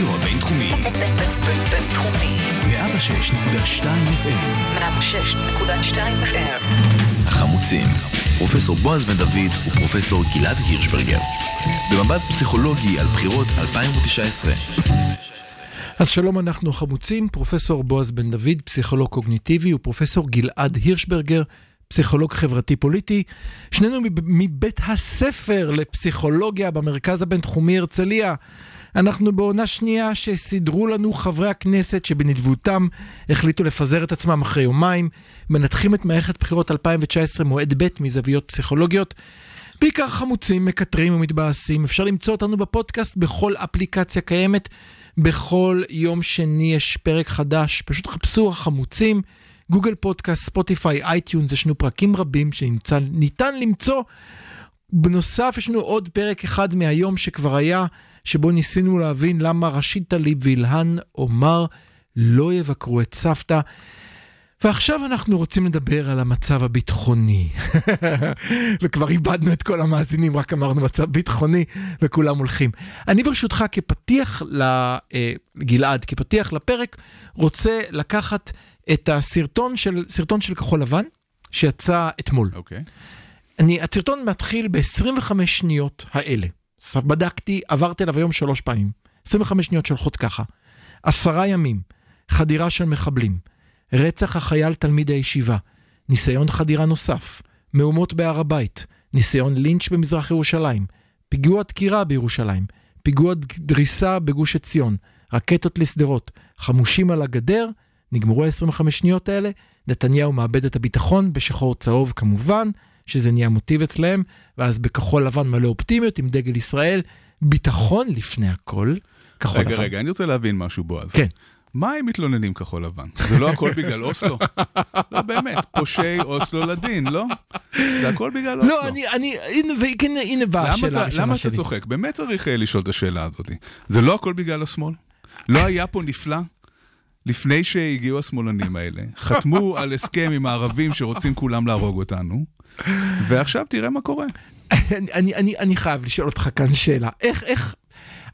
הרדיו הבינתחומי. בינתחומי. 106.2 FM. 106.2 FM. החמוצים. פרופסור בועז בן דוד ופרופסור גלעד הירשברגר. במבט פסיכולוגי על בחירות 2019. אז שלום, אנחנו חמוצים, פרופסור בועז בן דוד, פסיכולוג קוגניטיבי, ופרופסור גלעד הירשברגר, פסיכולוג חברתי-פוליטי. שנינו מבית הספר לפסיכולוגיה במרכז הבינתחומי הרצליה. אנחנו בעונה שנייה שסידרו לנו חברי הכנסת שבנדיבותם החליטו לפזר את עצמם אחרי יומיים, מנתחים את מערכת בחירות 2019 מועד ב' מזוויות פסיכולוגיות. בעיקר חמוצים, מקטרים ומתבאסים. אפשר למצוא אותנו בפודקאסט בכל אפליקציה קיימת. בכל יום שני יש פרק חדש, פשוט חפשו החמוצים. גוגל פודקאסט, ספוטיפיי, אייטיונס, יש לנו פרקים רבים שניתן למצוא. בנוסף, יש לנו עוד פרק אחד מהיום שכבר היה, שבו ניסינו להבין למה רשית טליב ואילהן עומר לא יבקרו את סבתא. ועכשיו אנחנו רוצים לדבר על המצב הביטחוני. וכבר איבדנו את כל המאזינים, רק אמרנו מצב ביטחוני, וכולם הולכים. אני ברשותך כפתיח לגלעד, כפתיח לפרק, רוצה לקחת את הסרטון של, סרטון של כחול לבן, שיצא אתמול. אוקיי. Okay. אני, הסרטון מתחיל ב-25 שניות האלה. בדקתי, עברתי עליו היום שלוש פעמים. 25 שניות שהולכות ככה. עשרה ימים, חדירה של מחבלים, רצח החייל תלמיד הישיבה, ניסיון חדירה נוסף, מהומות בהר הבית, ניסיון לינץ' במזרח ירושלים, פיגוע דקירה בירושלים, פיגוע דריסה בגוש עציון, רקטות לשדרות, חמושים על הגדר, נגמרו ה-25 שניות האלה, נתניהו מאבד את הביטחון בשחור צהוב כמובן, שזה נהיה מוטיב אצלהם, ואז בכחול לבן מלא אופטימיות עם דגל ישראל, ביטחון לפני הכל, כחול רגע, לבן. רגע, אני רוצה להבין משהו, בועז. כן. מה הם מתלוננים כחול לבן? זה לא הכל בגלל אוסלו? לא, באמת, פושעי אוסלו לדין, לא? זה הכל בגלל אוסלו. לא, אני, אני, הנה, הנה באה למה השאלה הראשונה למה שלי. אתה צוחק? באמת צריך אה, לשאול את השאלה הזאת. זה לא הכל בגלל השמאל? לא היה פה נפלא? לפני שהגיעו השמאלנים האלה, חתמו על הסכם עם הערבים שרוצים כולם להרוג אותנו, ועכשיו תראה מה קורה. אני, אני, אני, אני חייב לשאול אותך כאן שאלה. איך, איך,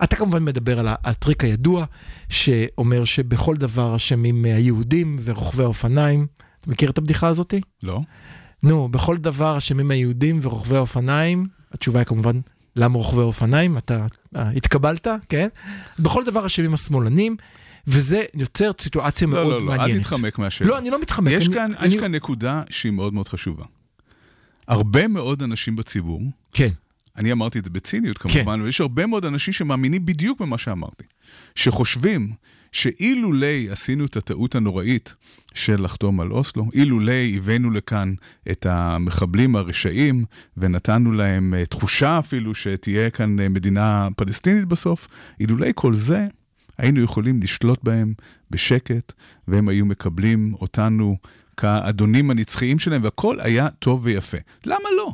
אתה כמובן מדבר על הטריק הידוע, שאומר שבכל דבר אשמים היהודים ורוכבי האופניים. אתה מכיר את הבדיחה הזאתי? לא? נו, בכל דבר אשמים היהודים ורוכבי האופניים. התשובה היא כמובן, למה רוכבי האופניים? אתה אה, התקבלת, כן? בכל דבר אשמים השמאלנים, וזה יוצר סיטואציה מאוד לא, לא, לא, מעניינת. אל תתחמק מהשאלה. לא, אני לא מתחמק. יש אני, כאן, אני, יש כאן נקודה שהיא מאוד מאוד חשובה. הרבה מאוד אנשים בציבור, כן, אני אמרתי את זה בציניות כן. כמובן, אבל יש הרבה מאוד אנשים שמאמינים בדיוק במה שאמרתי. שחושבים שאילולי עשינו את הטעות הנוראית של לחתום על אוסלו, אילולי הבאנו לכאן את המחבלים הרשעים ונתנו להם אה, תחושה אפילו שתהיה כאן אה, מדינה פלסטינית בסוף, אילולי כל זה, היינו יכולים לשלוט בהם בשקט, והם היו מקבלים אותנו כאדונים הנצחיים שלהם, והכל היה טוב ויפה. למה לא?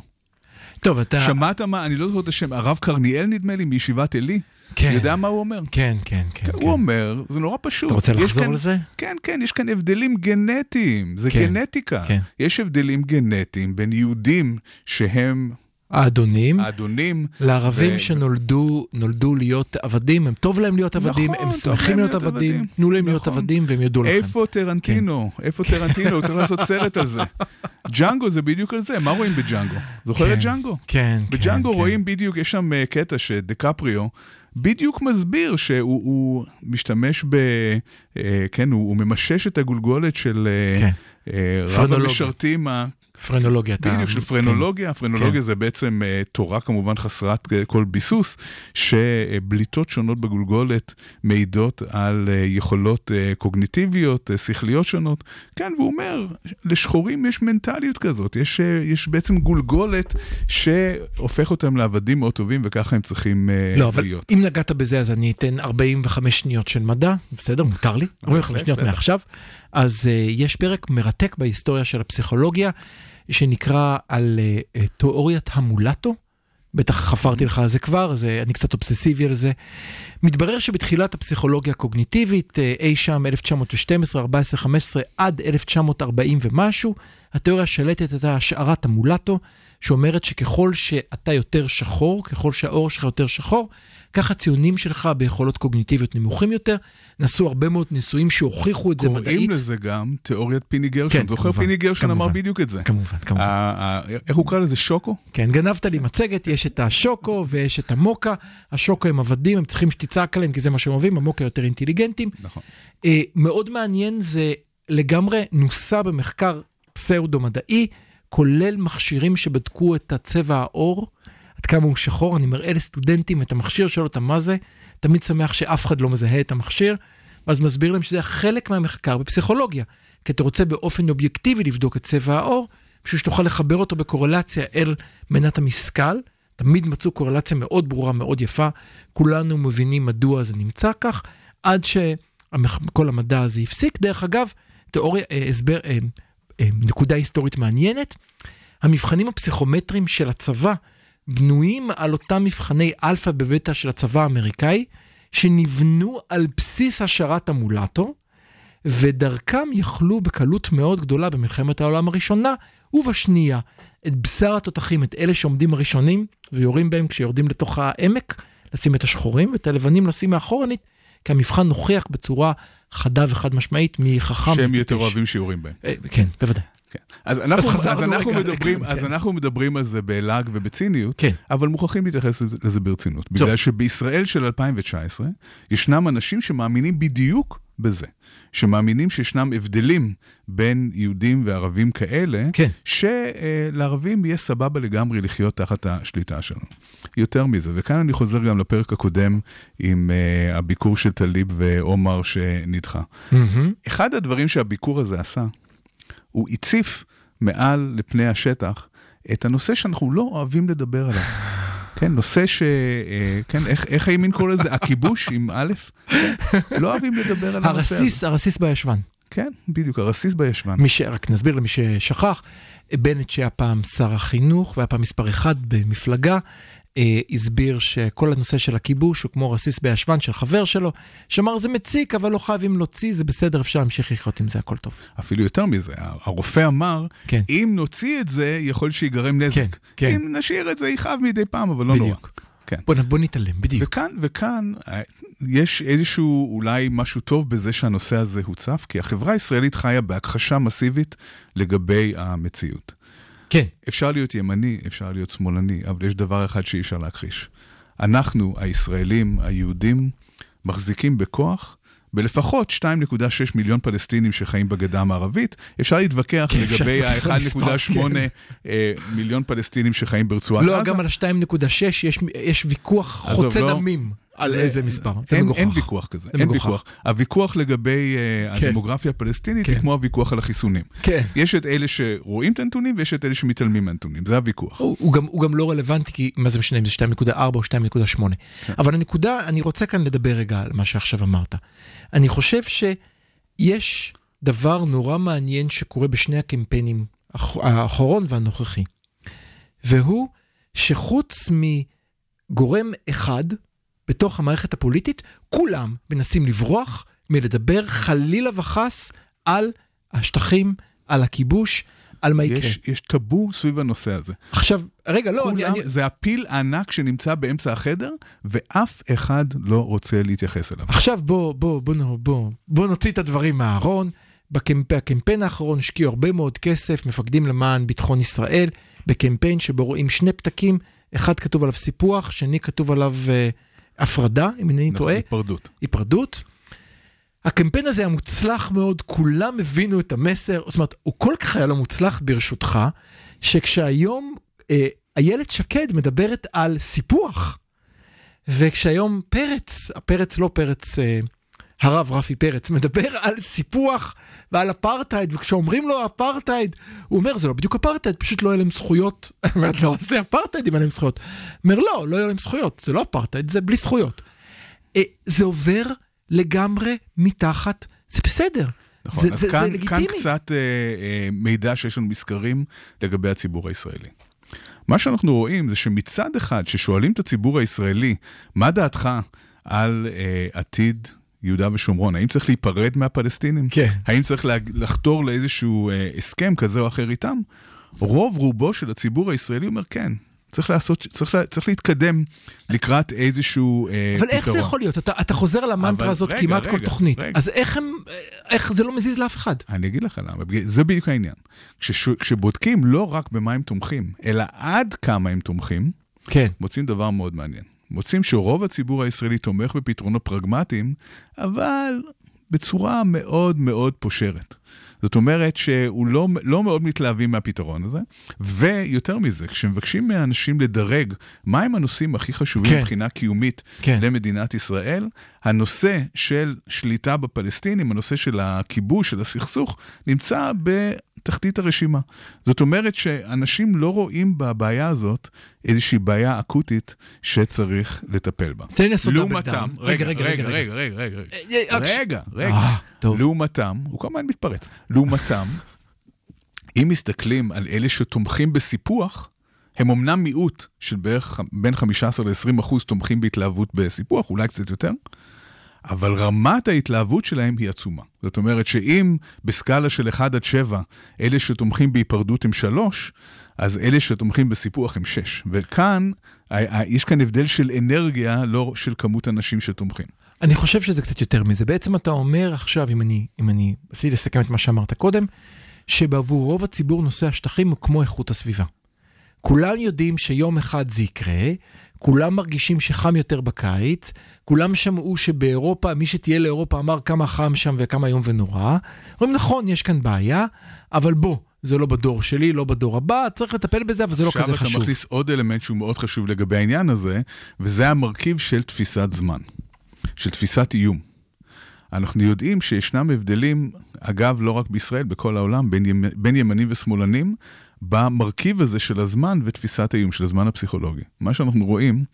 טוב, אתה... שמעת מה, אני לא זוכר את השם, הרב קרניאל נדמה לי, מישיבת עלי? כן. יודע מה הוא אומר? כן, כן, כן. כן. הוא אומר, זה נורא פשוט. אתה רוצה לחזור כאן- לזה? כן, כן, יש כאן הבדלים גנטיים, זה כן, גנטיקה. כן. יש הבדלים גנטיים בין יהודים שהם האדונים, האדונים, לערבים ו- שנולדו נולדו להיות עבדים, הם טוב להם להיות עבדים, נכון, הם שמחים להיות להיות עבדים, עבדים. תנו להם להיות נכון. עבדים והם יודו לכם. איפה טרנטינו? כן. איפה טרנטינו? הוא צריך לעשות סרט על זה. ג'אנגו זה בדיוק על זה, מה רואים בג'אנגו? זוכר כן, את ג'אנגו? כן, כן. בג'אנגו כן. רואים בדיוק, יש שם אה, קטע שדקפריו בדיוק מסביר שהוא הוא משתמש ב... אה, כן, הוא, הוא ממשש את הגולגולת של אה, כן. רב. המשרתים, ה- פרנולוגיה. בדיוק של כן. פרנולוגיה. פרנולוגיה כן. זה בעצם אה, תורה כמובן חסרת אה, כל ביסוס, שבליטות שונות בגולגולת מעידות על אה, יכולות קוגניטיביות, שכליות שונות. כן, והוא אומר, לשחורים יש מנטליות כזאת, יש, יש בעצם גולגולת שהופך אותם לעבדים מאוד טובים, וככה הם צריכים אה, לא, אבל להיות. אם נגעת בזה, אז אני אתן 45 שניות של מדע, בסדר? מותר לי? 45 שניות. מעכשיו. אז uh, יש פרק מרתק בהיסטוריה של הפסיכולוגיה, שנקרא על uh, uh, תיאוריית המולטו. בטח חפרתי לך על זה כבר, זה, אני קצת אובססיבי על זה. מתברר שבתחילת הפסיכולוגיה הקוגניטיבית, אה, אי שם 1912, 14, 15 עד 1940 ומשהו, התיאוריה השלטת הייתה השערת המולטו, שאומרת שככל שאתה יותר שחור, ככל שהעור שלך יותר שחור, כך הציונים שלך ביכולות קוגניטיביות נמוכים יותר. נעשו הרבה מאוד ניסויים שהוכיחו את זה מדעית. קוראים לזה גם תיאוריית פיני גרשון. כן, זוכר כמובן, פיני גרשון אמר כמובן. בדיוק את זה. כמובן, כמובן. איך הוא קרא לזה? שוקו? כן, גנבת לי מצגת, יש את השוקו ויש את המוקה. השוקו הם עבדים, הם צריכים שתצעק עליהם כי זה מה שהם אוהבים, המוקה יותר אינטליגנטים. נכון. אה, מאוד מעניין, זה לגמרי נוסה במחקר פסאודו-מדעי, כולל מכשירים שבדקו את הצבע העור, עד כמה הוא שחור, אני מראה לסטודנטים את המכשיר, שואל אותם מה זה, תמיד שמח שאף אחד לא מזהה את המכשיר, ואז מסביר להם שזה חלק מהמחקר בפסיכולוגיה, כי אתה רוצה באופן אובייקטיבי לבדוק את צבע העור, בשביל שתוכל לחבר אותו בקורלציה אל מנת המשכל. תמיד מצאו קורלציה מאוד ברורה, מאוד יפה, כולנו מבינים מדוע זה נמצא כך, עד שכל המדע הזה הפסיק. דרך אגב, תיאוריה, אה, הסבר, אה, אה, נקודה היסטורית מעניינת, המבחנים הפסיכומטריים של הצבא בנויים על אותם מבחני אלפא בבטא של הצבא האמריקאי, שנבנו על בסיס השערת המולטו, ודרכם יכלו בקלות מאוד גדולה במלחמת העולם הראשונה ובשנייה את בשר התותחים, את אלה שעומדים הראשונים ויורים בהם כשיורדים לתוך העמק, לשים את השחורים ואת הלבנים לשים מאחורנית, כי המבחן נוכיח בצורה חדה וחד משמעית מי חכם. שהם יותר. אוהבים שיעורים בהם. אה, כן, בוודאי. כן. אז אנחנו, אז אז אנחנו, רגע, מדברים, כן, אז כן. אנחנו מדברים על זה בלעג ובציניות, כן. אבל מוכרחים להתייחס לזה ברצינות. בגלל שבישראל של 2019, ישנם אנשים שמאמינים בדיוק בזה. שמאמינים שישנם הבדלים בין יהודים וערבים כאלה, כן. שלערבים יהיה סבבה לגמרי לחיות תחת השליטה שלנו. יותר מזה, וכאן אני חוזר גם לפרק הקודם עם uh, הביקור של טליב ועומר שנדחה. מהמם. אחד הדברים שהביקור הזה עשה, הוא הציף מעל לפני השטח את הנושא שאנחנו לא אוהבים לדבר עליו. כן, נושא ש... אה, כן, איך, איך הימין קורא לזה? הכיבוש עם א'? לא אוהבים לדבר על הנושא הזה. הרסיס, הרסיס בישבן. כן, בדיוק, הרסיס בישבן. מי ש... רק נסביר למי ששכח, בנט שהיה פעם שר החינוך והיה פעם מספר אחד במפלגה, הסביר שכל הנושא של הכיבוש הוא כמו רסיס בישבן של חבר שלו, שאמר זה מציק אבל לא חייבים להוציא, זה בסדר, אפשר להמשיך לחיות עם זה, הכל טוב. אפילו יותר מזה, הרופא אמר, כן. אם נוציא את זה, יכול שיגרם נזק. כן, כן. אם נשאיר את זה, יכאב מדי פעם, אבל לא נורא. בדיוק. כן. בוא, בוא נתעלם, בדיוק. וכאן, וכאן אה, יש איזשהו אולי משהו טוב בזה שהנושא הזה הוצף, כי החברה הישראלית חיה בהכחשה מסיבית לגבי המציאות. כן, אפשר להיות ימני, אפשר להיות שמאלני, אבל יש דבר אחד שאי אפשר להכחיש. אנחנו, הישראלים, היהודים, מחזיקים בכוח בלפחות 2.6 מיליון פלסטינים שחיים בגדה המערבית. אפשר להתווכח כן, לגבי להתווכח על המספר, ה-1.8 אה, מיליון פלסטינים שחיים ברצועת לא, עזה. גם על ה-2.6 יש, יש ויכוח חוצה לא. דמים על זה- איזה מספר, זה אין, מגוחך. אין ויכוח כזה, זה אין מגוחך. ויכוח. הוויכוח לגבי uh, כן. הדמוגרפיה הפלסטינית כן. היא כמו הוויכוח על החיסונים. כן. יש את אלה שרואים את הנתונים ויש את אלה שמתעלמים מהנתונים, זה הוויכוח. הוא, הוא, גם, הוא גם לא רלוונטי, כי מה זה משנה אם זה 2.4 או 2.8. כן. אבל הנקודה, אני רוצה כאן לדבר רגע על מה שעכשיו אמרת. אני חושב שיש דבר נורא מעניין שקורה בשני הקמפיינים, האח- האחרון והנוכחי, והוא שחוץ מגורם אחד בתוך המערכת הפוליטית, כולם מנסים לברוח מלדבר חלילה וחס על השטחים, על הכיבוש, על מה יקרה. יש, יש טאבו סביב הנושא הזה. עכשיו, רגע, לא, אני, כולם, אני, זה הפיל הענק שנמצא באמצע החדר, ואף אחד לא רוצה להתייחס אליו. עכשיו בוא, בוא, בוא, בוא, בוא, בוא נוציא את הדברים מהארון. בקמפ... בקמפיין האחרון השקיעו הרבה מאוד כסף, מפקדים למען ביטחון ישראל, בקמפיין שבו רואים שני פתקים, אחד כתוב עליו סיפוח, שני כתוב עליו אה, הפרדה, אם אינני נכון, טועה, היפרדות. היפרדות. הקמפיין הזה היה מוצלח מאוד, כולם הבינו את המסר, זאת אומרת, הוא כל כך היה לא מוצלח ברשותך, שכשהיום אה, איילת שקד מדברת על סיפוח, וכשהיום פרץ, פרץ לא פרץ, אה, הרב רפי פרץ, מדבר על סיפוח ועל אפרטהייד, וכשאומרים לו אפרטהייד, הוא אומר, זה לא בדיוק אפרטהייד, פשוט לא יהיה להם זכויות. אומרת לו, זה אפרטהייד אם אין להם זכויות. אומר, לא, לא יהיה להם זכויות, זה לא אפרטהייד, זה בלי זכויות. אה, זה עובר לגמרי מתחת, זה בסדר. נכון, זה, אז זה, כאן, זה כאן. קצת אה, אה, מידע שיש לנו מסקרים לגבי הציבור הישראלי. מה שאנחנו רואים זה שמצד אחד, ששואלים את הציבור הישראלי, מה דעתך על אה, עתיד יהודה ושומרון? האם צריך להיפרד מהפלסטינים? כן. האם צריך לה, לחתור לאיזשהו אה, הסכם כזה או אחר איתם? רוב רובו של הציבור הישראלי אומר כן. צריך לעשות, צריך, לה, צריך להתקדם לקראת איזשהו אה, אבל פתרון. איך זה יכול להיות? אתה, אתה חוזר על המנטרה הזאת רגע, כמעט כל רגע, תוכנית. רגע. אז איך הם, איך זה לא מזיז לאף אחד? אני אגיד לך למה, זה בדיוק העניין. כשש, כשבודקים לא רק במה הם תומכים, אלא עד כמה הם תומכים, כן. מוצאים דבר מאוד מעניין. מוצאים שרוב הציבור הישראלי תומך בפתרונות פרגמטיים, אבל בצורה מאוד מאוד פושרת. זאת אומרת שהוא לא, לא מאוד מתלהבים מהפתרון הזה, ויותר מזה, כשמבקשים מאנשים לדרג מהם הנושאים הכי חשובים כן. מבחינה קיומית כן. למדינת ישראל, הנושא של שליטה בפלסטינים, הנושא של הכיבוש, של הסכסוך, נמצא בתחתית הרשימה. זאת אומרת שאנשים לא רואים בבעיה הזאת איזושהי בעיה אקוטית שצריך לטפל בה. תן לי לעשות לעומתם. רגע, רגע, רגע, רגע, רגע, רגע, רגע, רגע, אה, אה, אה. לעומתם, הוא כל הזמן מתפרץ, לעומתם, אם מסתכלים על אלה שתומכים בסיפוח, הם אמנם מיעוט של בערך בין 15 ל-20 אחוז תומכים בהתלהבות בסיפוח, אולי קצת יותר, אבל רמת ההתלהבות שלהם היא עצומה. זאת אומרת שאם בסקאלה של 1 עד 7, אלה שתומכים בהיפרדות הם 3, אז אלה שתומכים בסיפוח הם 6. וכאן, יש כאן הבדל של אנרגיה, לא של כמות אנשים שתומכים. אני חושב שזה קצת יותר מזה. בעצם אתה אומר עכשיו, אם אני, אם אני עשיתי לסכם את מה שאמרת קודם, שבעבור רוב הציבור נושא השטחים הוא כמו איכות הסביבה. כולם יודעים שיום אחד זה יקרה, כולם מרגישים שחם יותר בקיץ, כולם שמעו שבאירופה, מי שתהיה לאירופה אמר כמה חם שם וכמה איום ונורא. אומרים, נכון, יש כאן בעיה, אבל בוא, זה לא בדור שלי, לא בדור הבא, צריך לטפל בזה, אבל זה לא כזה עכשיו אתה חשוב. מכניס עוד אלמנט שהוא מאוד חשוב לגבי העניין הזה, וזה המרכיב של תפיסת זמן, של תפיסת איום. אנחנו יודעים שישנם הבדלים, אגב, לא רק בישראל, בכל העולם, בין, ימ... בין ימנים ושמאלנים, במרכיב הזה של הזמן ותפיסת האיום, של הזמן הפסיכולוגי. מה שאנחנו רואים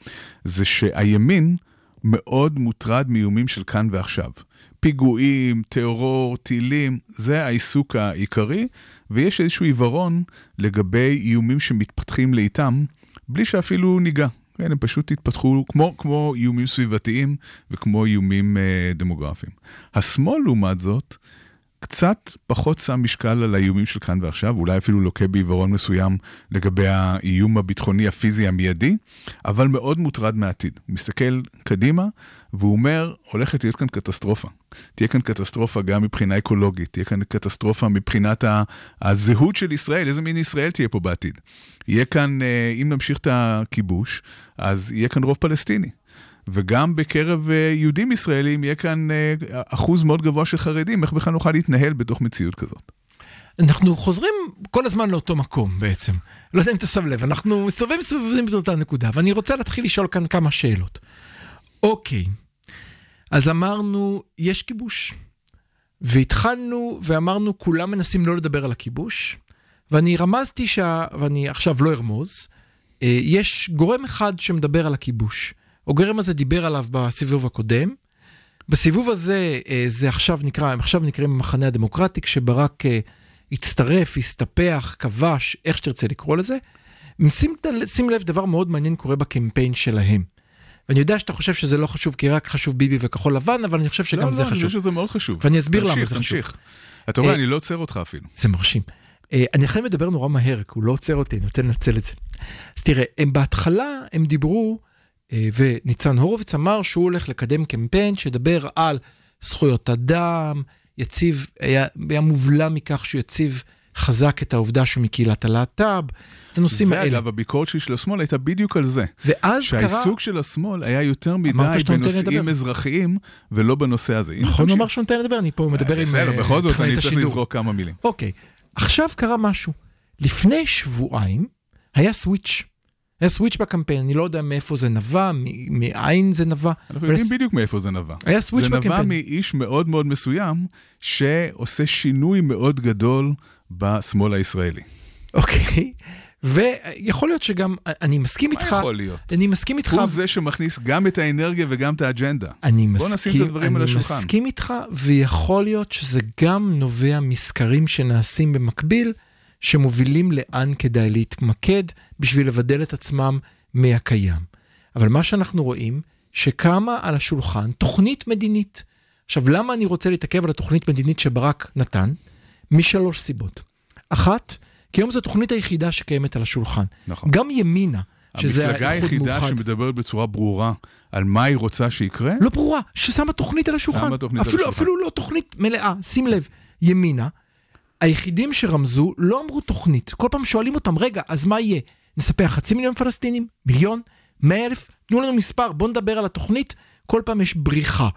זה שהימין מאוד מוטרד מאיומים של כאן ועכשיו. פיגועים, טרור, טילים, זה העיסוק העיקרי, ויש איזשהו עיוורון לגבי איומים שמתפתחים לאיתם, בלי שאפילו ניגע. כן, הם פשוט התפתחו כמו, כמו איומים סביבתיים וכמו איומים אה, דמוגרפיים. השמאל, לעומת זאת, קצת פחות שם משקל על האיומים של כאן ועכשיו, אולי אפילו לוקה בעיוורון מסוים לגבי האיום הביטחוני הפיזי המיידי, אבל מאוד מוטרד מהעתיד. הוא מסתכל קדימה, והוא אומר, הולכת להיות כאן קטסטרופה. תהיה כאן קטסטרופה גם מבחינה אקולוגית, תהיה כאן קטסטרופה מבחינת הזהות של ישראל, איזה מין ישראל תהיה פה בעתיד. יהיה כאן, אה, אם נמשיך את הכיבוש, אז יהיה כאן רוב פלסטיני. וגם בקרב אה, יהודים ישראלים יהיה כאן אה, אחוז מאוד גבוה של חרדים, איך בכלל נוכל להתנהל בתוך מציאות כזאת? אנחנו חוזרים כל הזמן לאותו מקום בעצם. לא יודע אם אתה שם לב, אנחנו מסתובבים סביבים באותה נקודה, ואני רוצה להתחיל לשאול כאן כמה שאלות. אוקיי, אז אמרנו, יש כיבוש. והתחלנו ואמרנו, כולם מנסים לא לדבר על הכיבוש, ואני רמזתי, שה... ואני עכשיו לא ארמוז, אה, יש גורם אחד שמדבר על הכיבוש. הגורם הזה דיבר עליו בסיבוב הקודם. בסיבוב הזה, אה, זה עכשיו נקרא, הם עכשיו נקראים המחנה הדמוקרטי, כשברק אה, הצטרף, הסתפח, כבש, איך שתרצה לקרוא לזה. שים, שים לב, דבר מאוד מעניין קורה בקמפיין שלהם. ואני יודע שאתה חושב שזה לא חשוב, כי רק חשוב ביבי וכחול לבן, אבל אני חושב שגם לא, זה לא, אני חשוב. חושב שזה מאוד חשוב. ואני אסביר למה תמשיך, זה חשוב. תמשיך. אתה רואה, אה, אני לא עוצר אותך אפילו. זה מרשים. אני יכול לדבר נורא מהר, כי הוא לא עוצר אותי, אני רוצה לנצל את זה. אז תראה, הם בהתחלה, הם דיברו, וניצן הורוביץ אמר שהוא הולך לקדם קמפיין שידבר על זכויות אדם, יציב, היה, היה מובלע מכך שהוא יציב חזק את העובדה שהוא מקהילת הלהט"ב, את הנושאים זה האלה. אגב, הביקורת שלי של השמאל הייתה בדיוק על זה. ואז קרה, שהעיסוק של השמאל היה יותר מדי בנושאים. אזרחיים ולא בנושא הזה. נכון, הוא. אמר שהוא נותן לדבר, אני פה מדבר עם בסדר, אה, בכל זאת אני צריך. לזרוק כמה מילים. אוקיי, עכשיו קרה משהו. לפני שבועיים היה סוויץ'. היה סוויץ' בקמפיין, אני לא יודע מאיפה זה נבע, מאין זה נבע. אנחנו יודעים בדיוק מאיפה זה נבע. היה סוויץ' זה נבע בקמפיין. מאיש מאוד מאוד מסוים, שעושה שינוי מאוד גדול בשמאל הישראלי. אוקיי, ויכול להיות שגם, אני מסכים מה איתך, יכול להיות? אני מסכים איתך, הוא זה שמכניס גם את האנרגיה וגם את האג'נדה. אני בוא מסכים, נשים את הדברים על אני השולחן. מסכים איתך, ויכול להיות שזה גם נובע מסקרים שנעשים במקביל, שמובילים לאן כדאי להתמקד בשביל לבדל את עצמם מהקיים. אבל מה שאנחנו רואים, שקמה על השולחן תוכנית מדינית. עכשיו, למה אני רוצה להתעכב על התוכנית מדינית שברק נתן? משלוש סיבות. אחת, כי היום זו התוכנית היחידה שקיימת על השולחן. נכון. גם ימינה, שזה המפלגה האיחוד היחידה מאוחד, שמדברת בצורה ברורה על מה היא רוצה שיקרה, לא ברורה, ששמה תוכנית על השולחן. שמה תוכנית על אפילו, השולחן. אפילו לא תוכנית מלאה, שים לב, ימינה, היחידים שרמזו לא אמרו תוכנית. כל פעם שואלים אותם, רגע, אז מה יהיה? נספח חצי מיליון פלסטינים? מיליון? מאה אלף? תנו לנו מספר, בואו נדבר על התוכנית. כל פעם יש בריחה.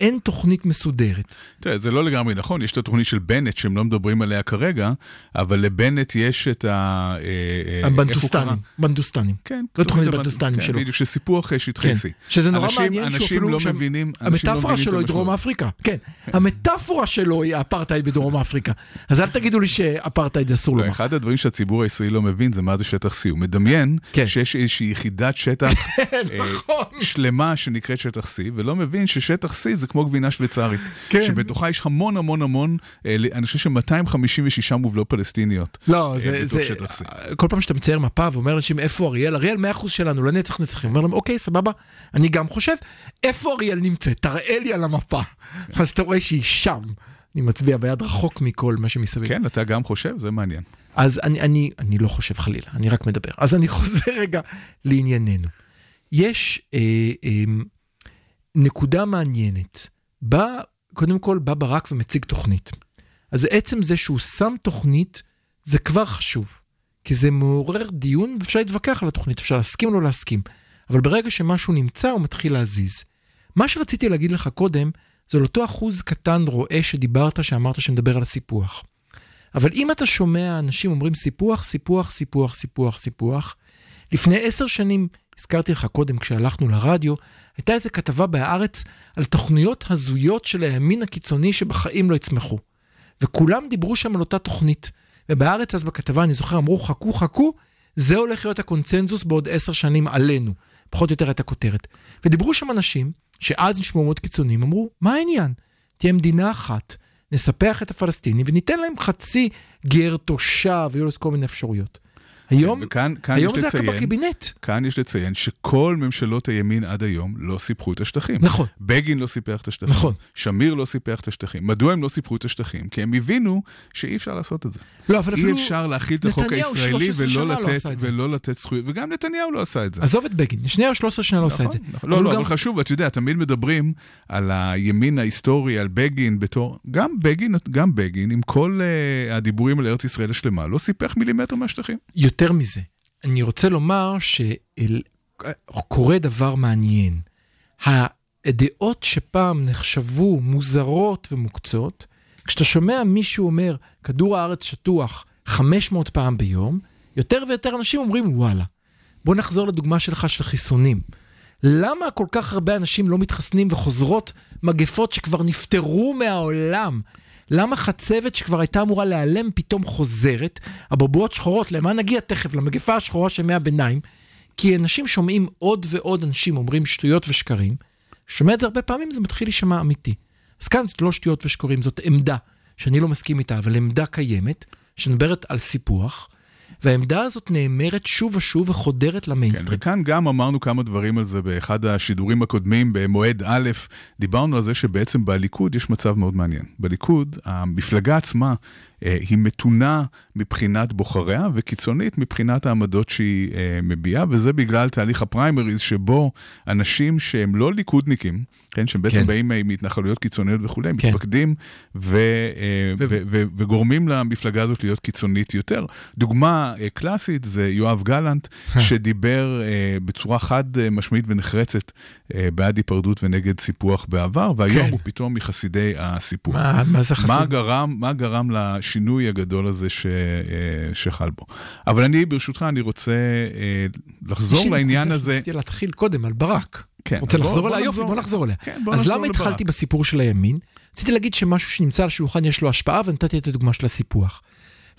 אין תוכנית מסודרת. תראה, זה לא לגמרי נכון, יש את התוכנית של בנט שהם לא מדברים עליה כרגע, אבל לבנט יש את ה... אה, אה? הבנדוסטנים, בנדוסטנים. כן, לא תוכנית הבנ- הבנדוסטנים כן, שלו. בדיוק, שסיפוח אה, שטחי כן, C. שזה נורא מעניין שהוא אנשים אפילו... לא מבינים, אנשים לא המטאפורה מבינים את שלו היא דרום. אפריקה, כן. המטאפורה שלו היא האפרטהייד בדרום אפריקה. אז אל תגידו לי שאפרטהייד אסור לא, לומר. אחד הדברים שהציבור הישראלי לא מבין זה מה זה שטח C. הוא מדמיין כן. שיש איזושהי יחידת שטח נכון. שלמה שנקראת שטח C, ולא מבין ששטח C זה כמו גבינה שוויצרית. כן. שבתוכה יש המון המון המון, אה, אני חושב ש-256 מובלעות פלסטיניות. לא, אה, זה, זה, C. כל פעם שאתה מצייר מפה ואומר לאנשים איפה אריאל, אריאל 100% שלנו, לא נצח נצחים. אומר להם, אוקיי, סבבה, אני גם חושב, איפה אריאל נמצאת? תראה לי על המפה. אז אתה רואה שהיא שם. אני מצביע ביד רחוק מכל מה שמסביב. כן, אתה גם חושב? זה מעניין. אז אני, אני, אני לא חושב חלילה, אני רק מדבר. אז אני חוזר רגע לענייננו. יש אה, אה, נקודה מעניינת. בא, קודם כל, בא ברק ומציג תוכנית. אז עצם זה שהוא שם תוכנית, זה כבר חשוב. כי זה מעורר דיון, ואפשר להתווכח על התוכנית, אפשר להסכים או לא להסכים. אבל ברגע שמשהו נמצא, הוא מתחיל להזיז. מה שרציתי להגיד לך קודם, זה על אותו אחוז קטן רואה שדיברת, שאמרת שמדבר על הסיפוח. אבל אם אתה שומע אנשים אומרים סיפוח, סיפוח, סיפוח, סיפוח, סיפוח, לפני עשר שנים, הזכרתי לך קודם כשהלכנו לרדיו, הייתה איזו כתבה בהארץ על תוכניות הזויות של הימין הקיצוני שבחיים לא יצמחו. וכולם דיברו שם על אותה תוכנית. ובהארץ אז בכתבה, אני זוכר, אמרו חכו חכו, זה הולך להיות הקונצנזוס בעוד עשר שנים עלינו. פחות או יותר הייתה כותרת. ודיברו שם אנשים, שאז נשמעו מאוד קיצוניים, אמרו, מה העניין? תהיה מדינה אחת, נספח את הפלסטינים וניתן להם חצי גר תושב, ויהיו לזה כל מיני אפשרויות. היום, וכאן כאן היום זה לציין, בקבינט. כאן יש לציין שכל ממשלות הימין עד היום לא סיפחו את השטחים. נכון. בגין לא סיפח את השטחים. נכון. שמיר לא סיפח את השטחים. מדוע הם לא סיפחו את השטחים? כי הם הבינו שאי אפשר לעשות את זה. לא, אבל אי אפילו... אפשר להכיל את החוק הישראלי 13 ולא לא לתת, עשה זה. ולא לתת זכויות, וגם נתניהו לא עשה את זה. עזוב את בגין, שני או 13 שנה לא עושה את זה. נכון. לא, אבל לא, הוא אבל גם- חשוב, אתה יודע, תמיד מדברים על הימין ההיסטורי, על בגין בתור... גם בגין, גם בגין, עם כל uh, הדיבורים על ארץ ישראל השלמה, לא סיפח מילימטר מהשטחים. יותר מזה, אני רוצה לומר שקורה דבר מעניין. הדעות שפעם נחשבו מוזרות ומוקצות, כשאתה שומע מישהו אומר, כדור הארץ שטוח 500 פעם ביום, יותר ויותר אנשים אומרים, וואלה. בוא נחזור לדוגמה שלך של חיסונים. למה כל כך הרבה אנשים לא מתחסנים וחוזרות מגפות שכבר נפטרו מהעולם? למה חצבת שכבר הייתה אמורה להיעלם פתאום חוזרת? הבובואות שחורות, למה נגיע תכף? למגפה השחורה של ימי הביניים. כי אנשים שומעים עוד ועוד אנשים אומרים שטויות ושקרים, שומע את זה הרבה פעמים, זה מתחיל להישמע אמיתי. אז כאן זאת לא שטויות ושקרים, זאת עמדה שאני לא מסכים איתה, אבל עמדה קיימת, שמדברת על סיפוח, והעמדה הזאת נאמרת שוב ושוב וחודרת כן, למיינסטרים. וכאן גם אמרנו כמה דברים על זה באחד השידורים הקודמים, במועד א', דיברנו על זה שבעצם בליכוד יש מצב מאוד מעניין. בליכוד, המפלגה עצמה היא מתונה מבחינת בוחריה וקיצונית מבחינת העמדות שהיא אה, מביעה, וזה בגלל תהליך הפריימריז שבו אנשים שהם לא ליכודניקים, כן, שהם בעצם כן. באים אה, מהתנחלויות קיצוניות וכולי, כן. מתפקדים ו, אה, ו- ו- ו- וגורמים למפלגה הזאת להיות קיצונית יותר. דוגמה אה, קלאסית זה יואב גלנט, שדיבר אה, בצורה חד אה, משמעית ונחרצת אה, בעד היפרדות ונגד סיפוח בעבר, והיום כן. הוא פתאום מחסידי הסיפוח. מה, מה זה חסיד? מה גרם, מה גרם לשינוי הגדול הזה ש, אה, שחל בו. אבל אני, ברשותך, אני רוצה אה, לחזור לעניין הזה. שרציתי להתחיל קודם, על ברק. כן, רוצה בוא- לחזור בוא אליה? יופי. בוא נחזור אליה. כן, בוא אז למה לברק. התחלתי בסיפור של הימין? רציתי להגיד שמשהו שנמצא על השולחן יש לו השפעה, ונתתי את הדוגמה של הסיפוח.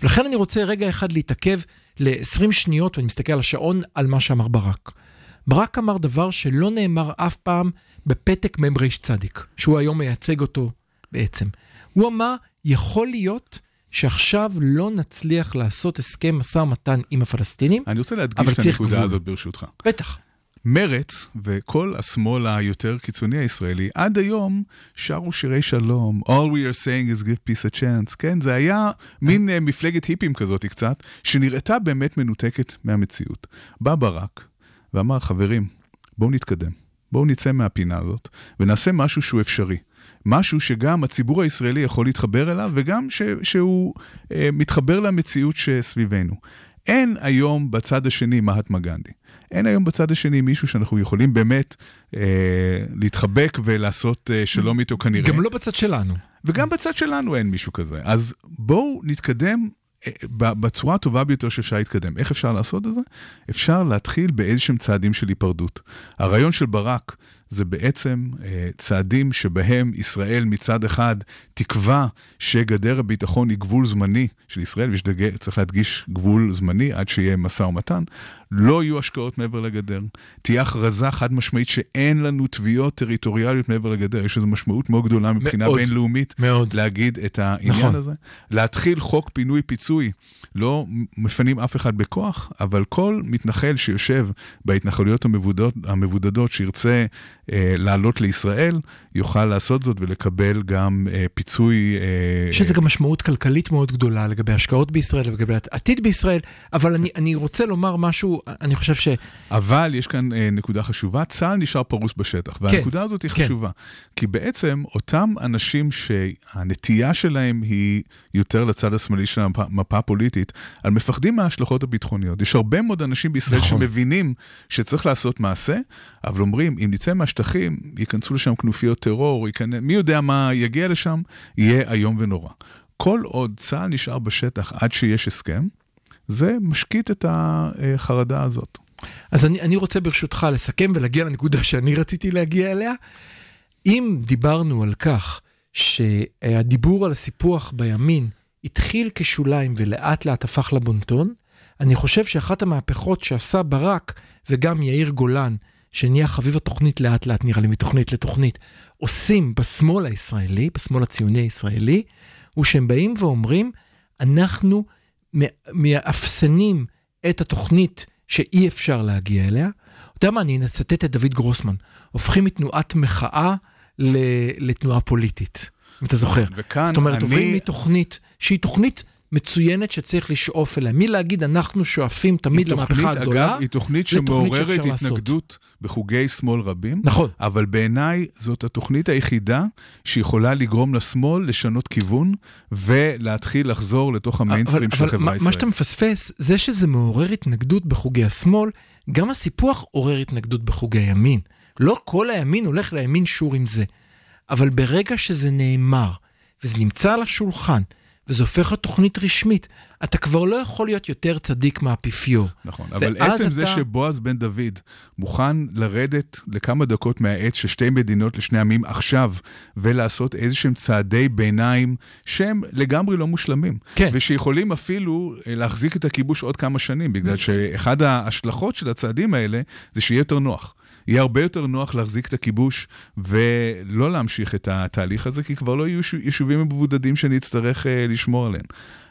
ולכן אני רוצה רגע אחד להתעכב ל-20 שניות, ואני מסתכל על השעון, על מה שאמר ברק. ברק אמר דבר שלא נאמר אף פעם בפתק מ"ר צדיק, שהוא היום מייצג אותו בעצם. הוא אמר, יכול להיות שעכשיו לא נצליח לעשות הסכם משא ומתן עם הפלסטינים, אני רוצה להדגיש את הנקודה. הזאת ברשותך. בטח. מרץ וכל השמאל היותר קיצוני הישראלי, עד היום שרו שירי שלום, All we are saying is give peace a chance, כן? זה היה מין uh, מפלגת היפים כזאת קצת, שנראתה באמת מנותקת מהמציאות. בא ברק ואמר, חברים, בואו נתקדם, בואו נצא מהפינה הזאת ונעשה משהו שהוא אפשרי. משהו שגם הציבור הישראלי יכול להתחבר אליו וגם ש, שהוא uh, מתחבר למציאות שסביבנו. אין היום בצד השני מהטמה גנדי. אין היום בצד השני מישהו שאנחנו יכולים באמת אה, להתחבק ולעשות אה, שלום איתו כנראה. גם לא בצד שלנו. וגם בצד שלנו אין מישהו כזה. אז בואו נתקדם אה, בצורה הטובה ביותר שאפשר להתקדם. איך אפשר לעשות את זה? אפשר להתחיל באיזשהם צעדים של היפרדות. הרעיון של ברק זה בעצם אה, צעדים שבהם ישראל מצד אחד תקבע שגדר הביטחון היא גבול זמני של ישראל, וצריך להדגיש גבול זמני עד שיהיה משא ומתן, לא יהיו השקעות מעבר לגדר. תהיה הכרזה חד משמעית שאין לנו תביעות טריטוריאליות מעבר לגדר. יש לזה משמעות מאוד גדולה מבחינה מאוד, בינלאומית מאוד. להגיד את העניין נכון. הזה. להתחיל חוק פינוי-פיצוי. לא מפנים אף אחד בכוח, אבל כל מתנחל שיושב בהתנחלויות המבודדות, המבודדות שירצה לעלות לישראל, יוכל לעשות זאת ולקבל גם אה, פיצוי. אה, יש לזה גם משמעות כלכלית מאוד גדולה לגבי השקעות בישראל ולגבי עתיד בישראל, אבל אני, אני רוצה לומר משהו, אני חושב ש... אבל יש כאן אה, נקודה חשובה, צה"ל נשאר פרוס בשטח, כן, והנקודה כן, הזאת היא כן. חשובה. כי בעצם אותם אנשים שהנטייה שלהם היא יותר לצד השמאלי של המפה הפוליטית, הם מפחדים מההשלכות הביטחוניות. יש הרבה מאוד אנשים בישראל נכון. שמבינים שצריך לעשות מעשה, אבל אומרים, אם נצא מהשטחים, ייכנסו לשם כנופיות טרור, ייכנס, מי יודע מה יגיע לשם, יהיה איום ונורא. כל עוד צה"ל נשאר בשטח עד שיש הסכם, זה משקיט את החרדה הזאת. אז אני, אני רוצה ברשותך לסכם ולהגיע לנקודה שאני רציתי להגיע אליה. אם דיברנו על כך שהדיבור על הסיפוח בימין התחיל כשוליים ולאט לאט הפך לבונטון, אני חושב שאחת המהפכות שעשה ברק וגם יאיר גולן, שנהיה חביב התוכנית לאט לאט נראה לי מתוכנית לתוכנית, עושים בשמאל הישראלי, בשמאל הציוני הישראלי, הוא שהם באים ואומרים, אנחנו מאפסנים את התוכנית שאי אפשר להגיע אליה. אתה יודע מה, אני אצטט את דוד גרוסמן, הופכים מתנועת מחאה לתנועה פוליטית, אם אתה זוכר. וכאן זאת אומרת, אני... עוברים מתוכנית שהיא תוכנית מצוינת שצריך לשאוף אליה. מי להגיד, אנחנו שואפים תמיד למהפכה הגדולה, אגב, היא תוכנית שמעוררת התנגדות בחוגי שמאל רבים. נכון. אבל בעיניי זאת התוכנית היחידה שיכולה לגרום לשמאל לשנות כיוון ולהתחיל לחזור לתוך המיינסטרים של החברה הישראלית. מה שאתה מפספס, זה שזה מעורר התנגדות בחוגי השמאל, גם הסיפוח עורר התנגדות בחוגי הימין. לא כל הימין הולך לימין שור עם זה. אבל ברגע שזה נאמר, וזה נמצא על השולחן, וזה הופך לתוכנית רשמית. אתה כבר לא יכול להיות יותר צדיק מהאפיפיור. נכון, אבל עצם אתה... זה שבועז בן דוד מוכן לרדת לכמה דקות מהעץ של שתי מדינות לשני עמים עכשיו, ולעשות איזה שהם צעדי ביניים שהם לגמרי לא מושלמים. כן. ושיכולים אפילו אה, להחזיק את הכיבוש עוד כמה שנים, בגלל שאחד ההשלכות של הצעדים האלה זה שיהיה יותר נוח. יהיה הרבה יותר נוח להחזיק את הכיבוש ולא להמשיך את התהליך הזה, כי כבר לא יהיו יישובים מבודדים שאני אצטרך אה, לשמור עליהם.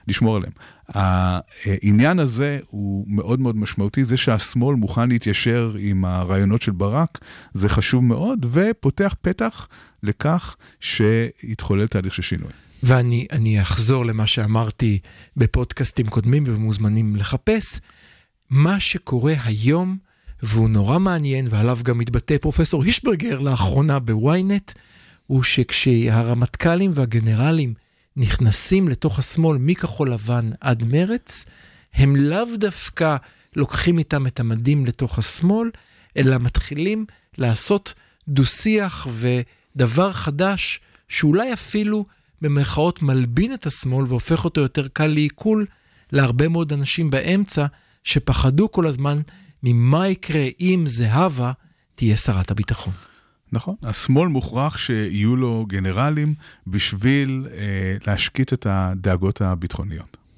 לשמור עליהם. העניין הזה הוא מאוד מאוד משמעותי, זה שהשמאל מוכן להתיישר עם הרעיונות של ברק, זה חשוב מאוד, ופותח פתח לכך שיתחולל תהליך של שינוי. ואני אחזור למה שאמרתי בפודקאסטים קודמים ומוזמנים לחפש. מה שקורה היום והוא נורא מעניין, ועליו גם מתבטא פרופסור הישברגר לאחרונה בוויינט, הוא שכשהרמטכ"לים והגנרלים נכנסים לתוך השמאל מכחול לבן עד מרץ, הם לאו דווקא לוקחים איתם את המדים לתוך השמאל, אלא מתחילים לעשות דו-שיח ודבר חדש, שאולי אפילו במרכאות מלבין את השמאל והופך אותו יותר קל לעיכול להרבה מאוד אנשים באמצע, שפחדו כל הזמן ממה יקרה אם זהבה תהיה שרת הביטחון. נכון, השמאל מוכרח שיהיו לו גנרלים בשביל אה, להשקיט את הדאגות הביטחוניות.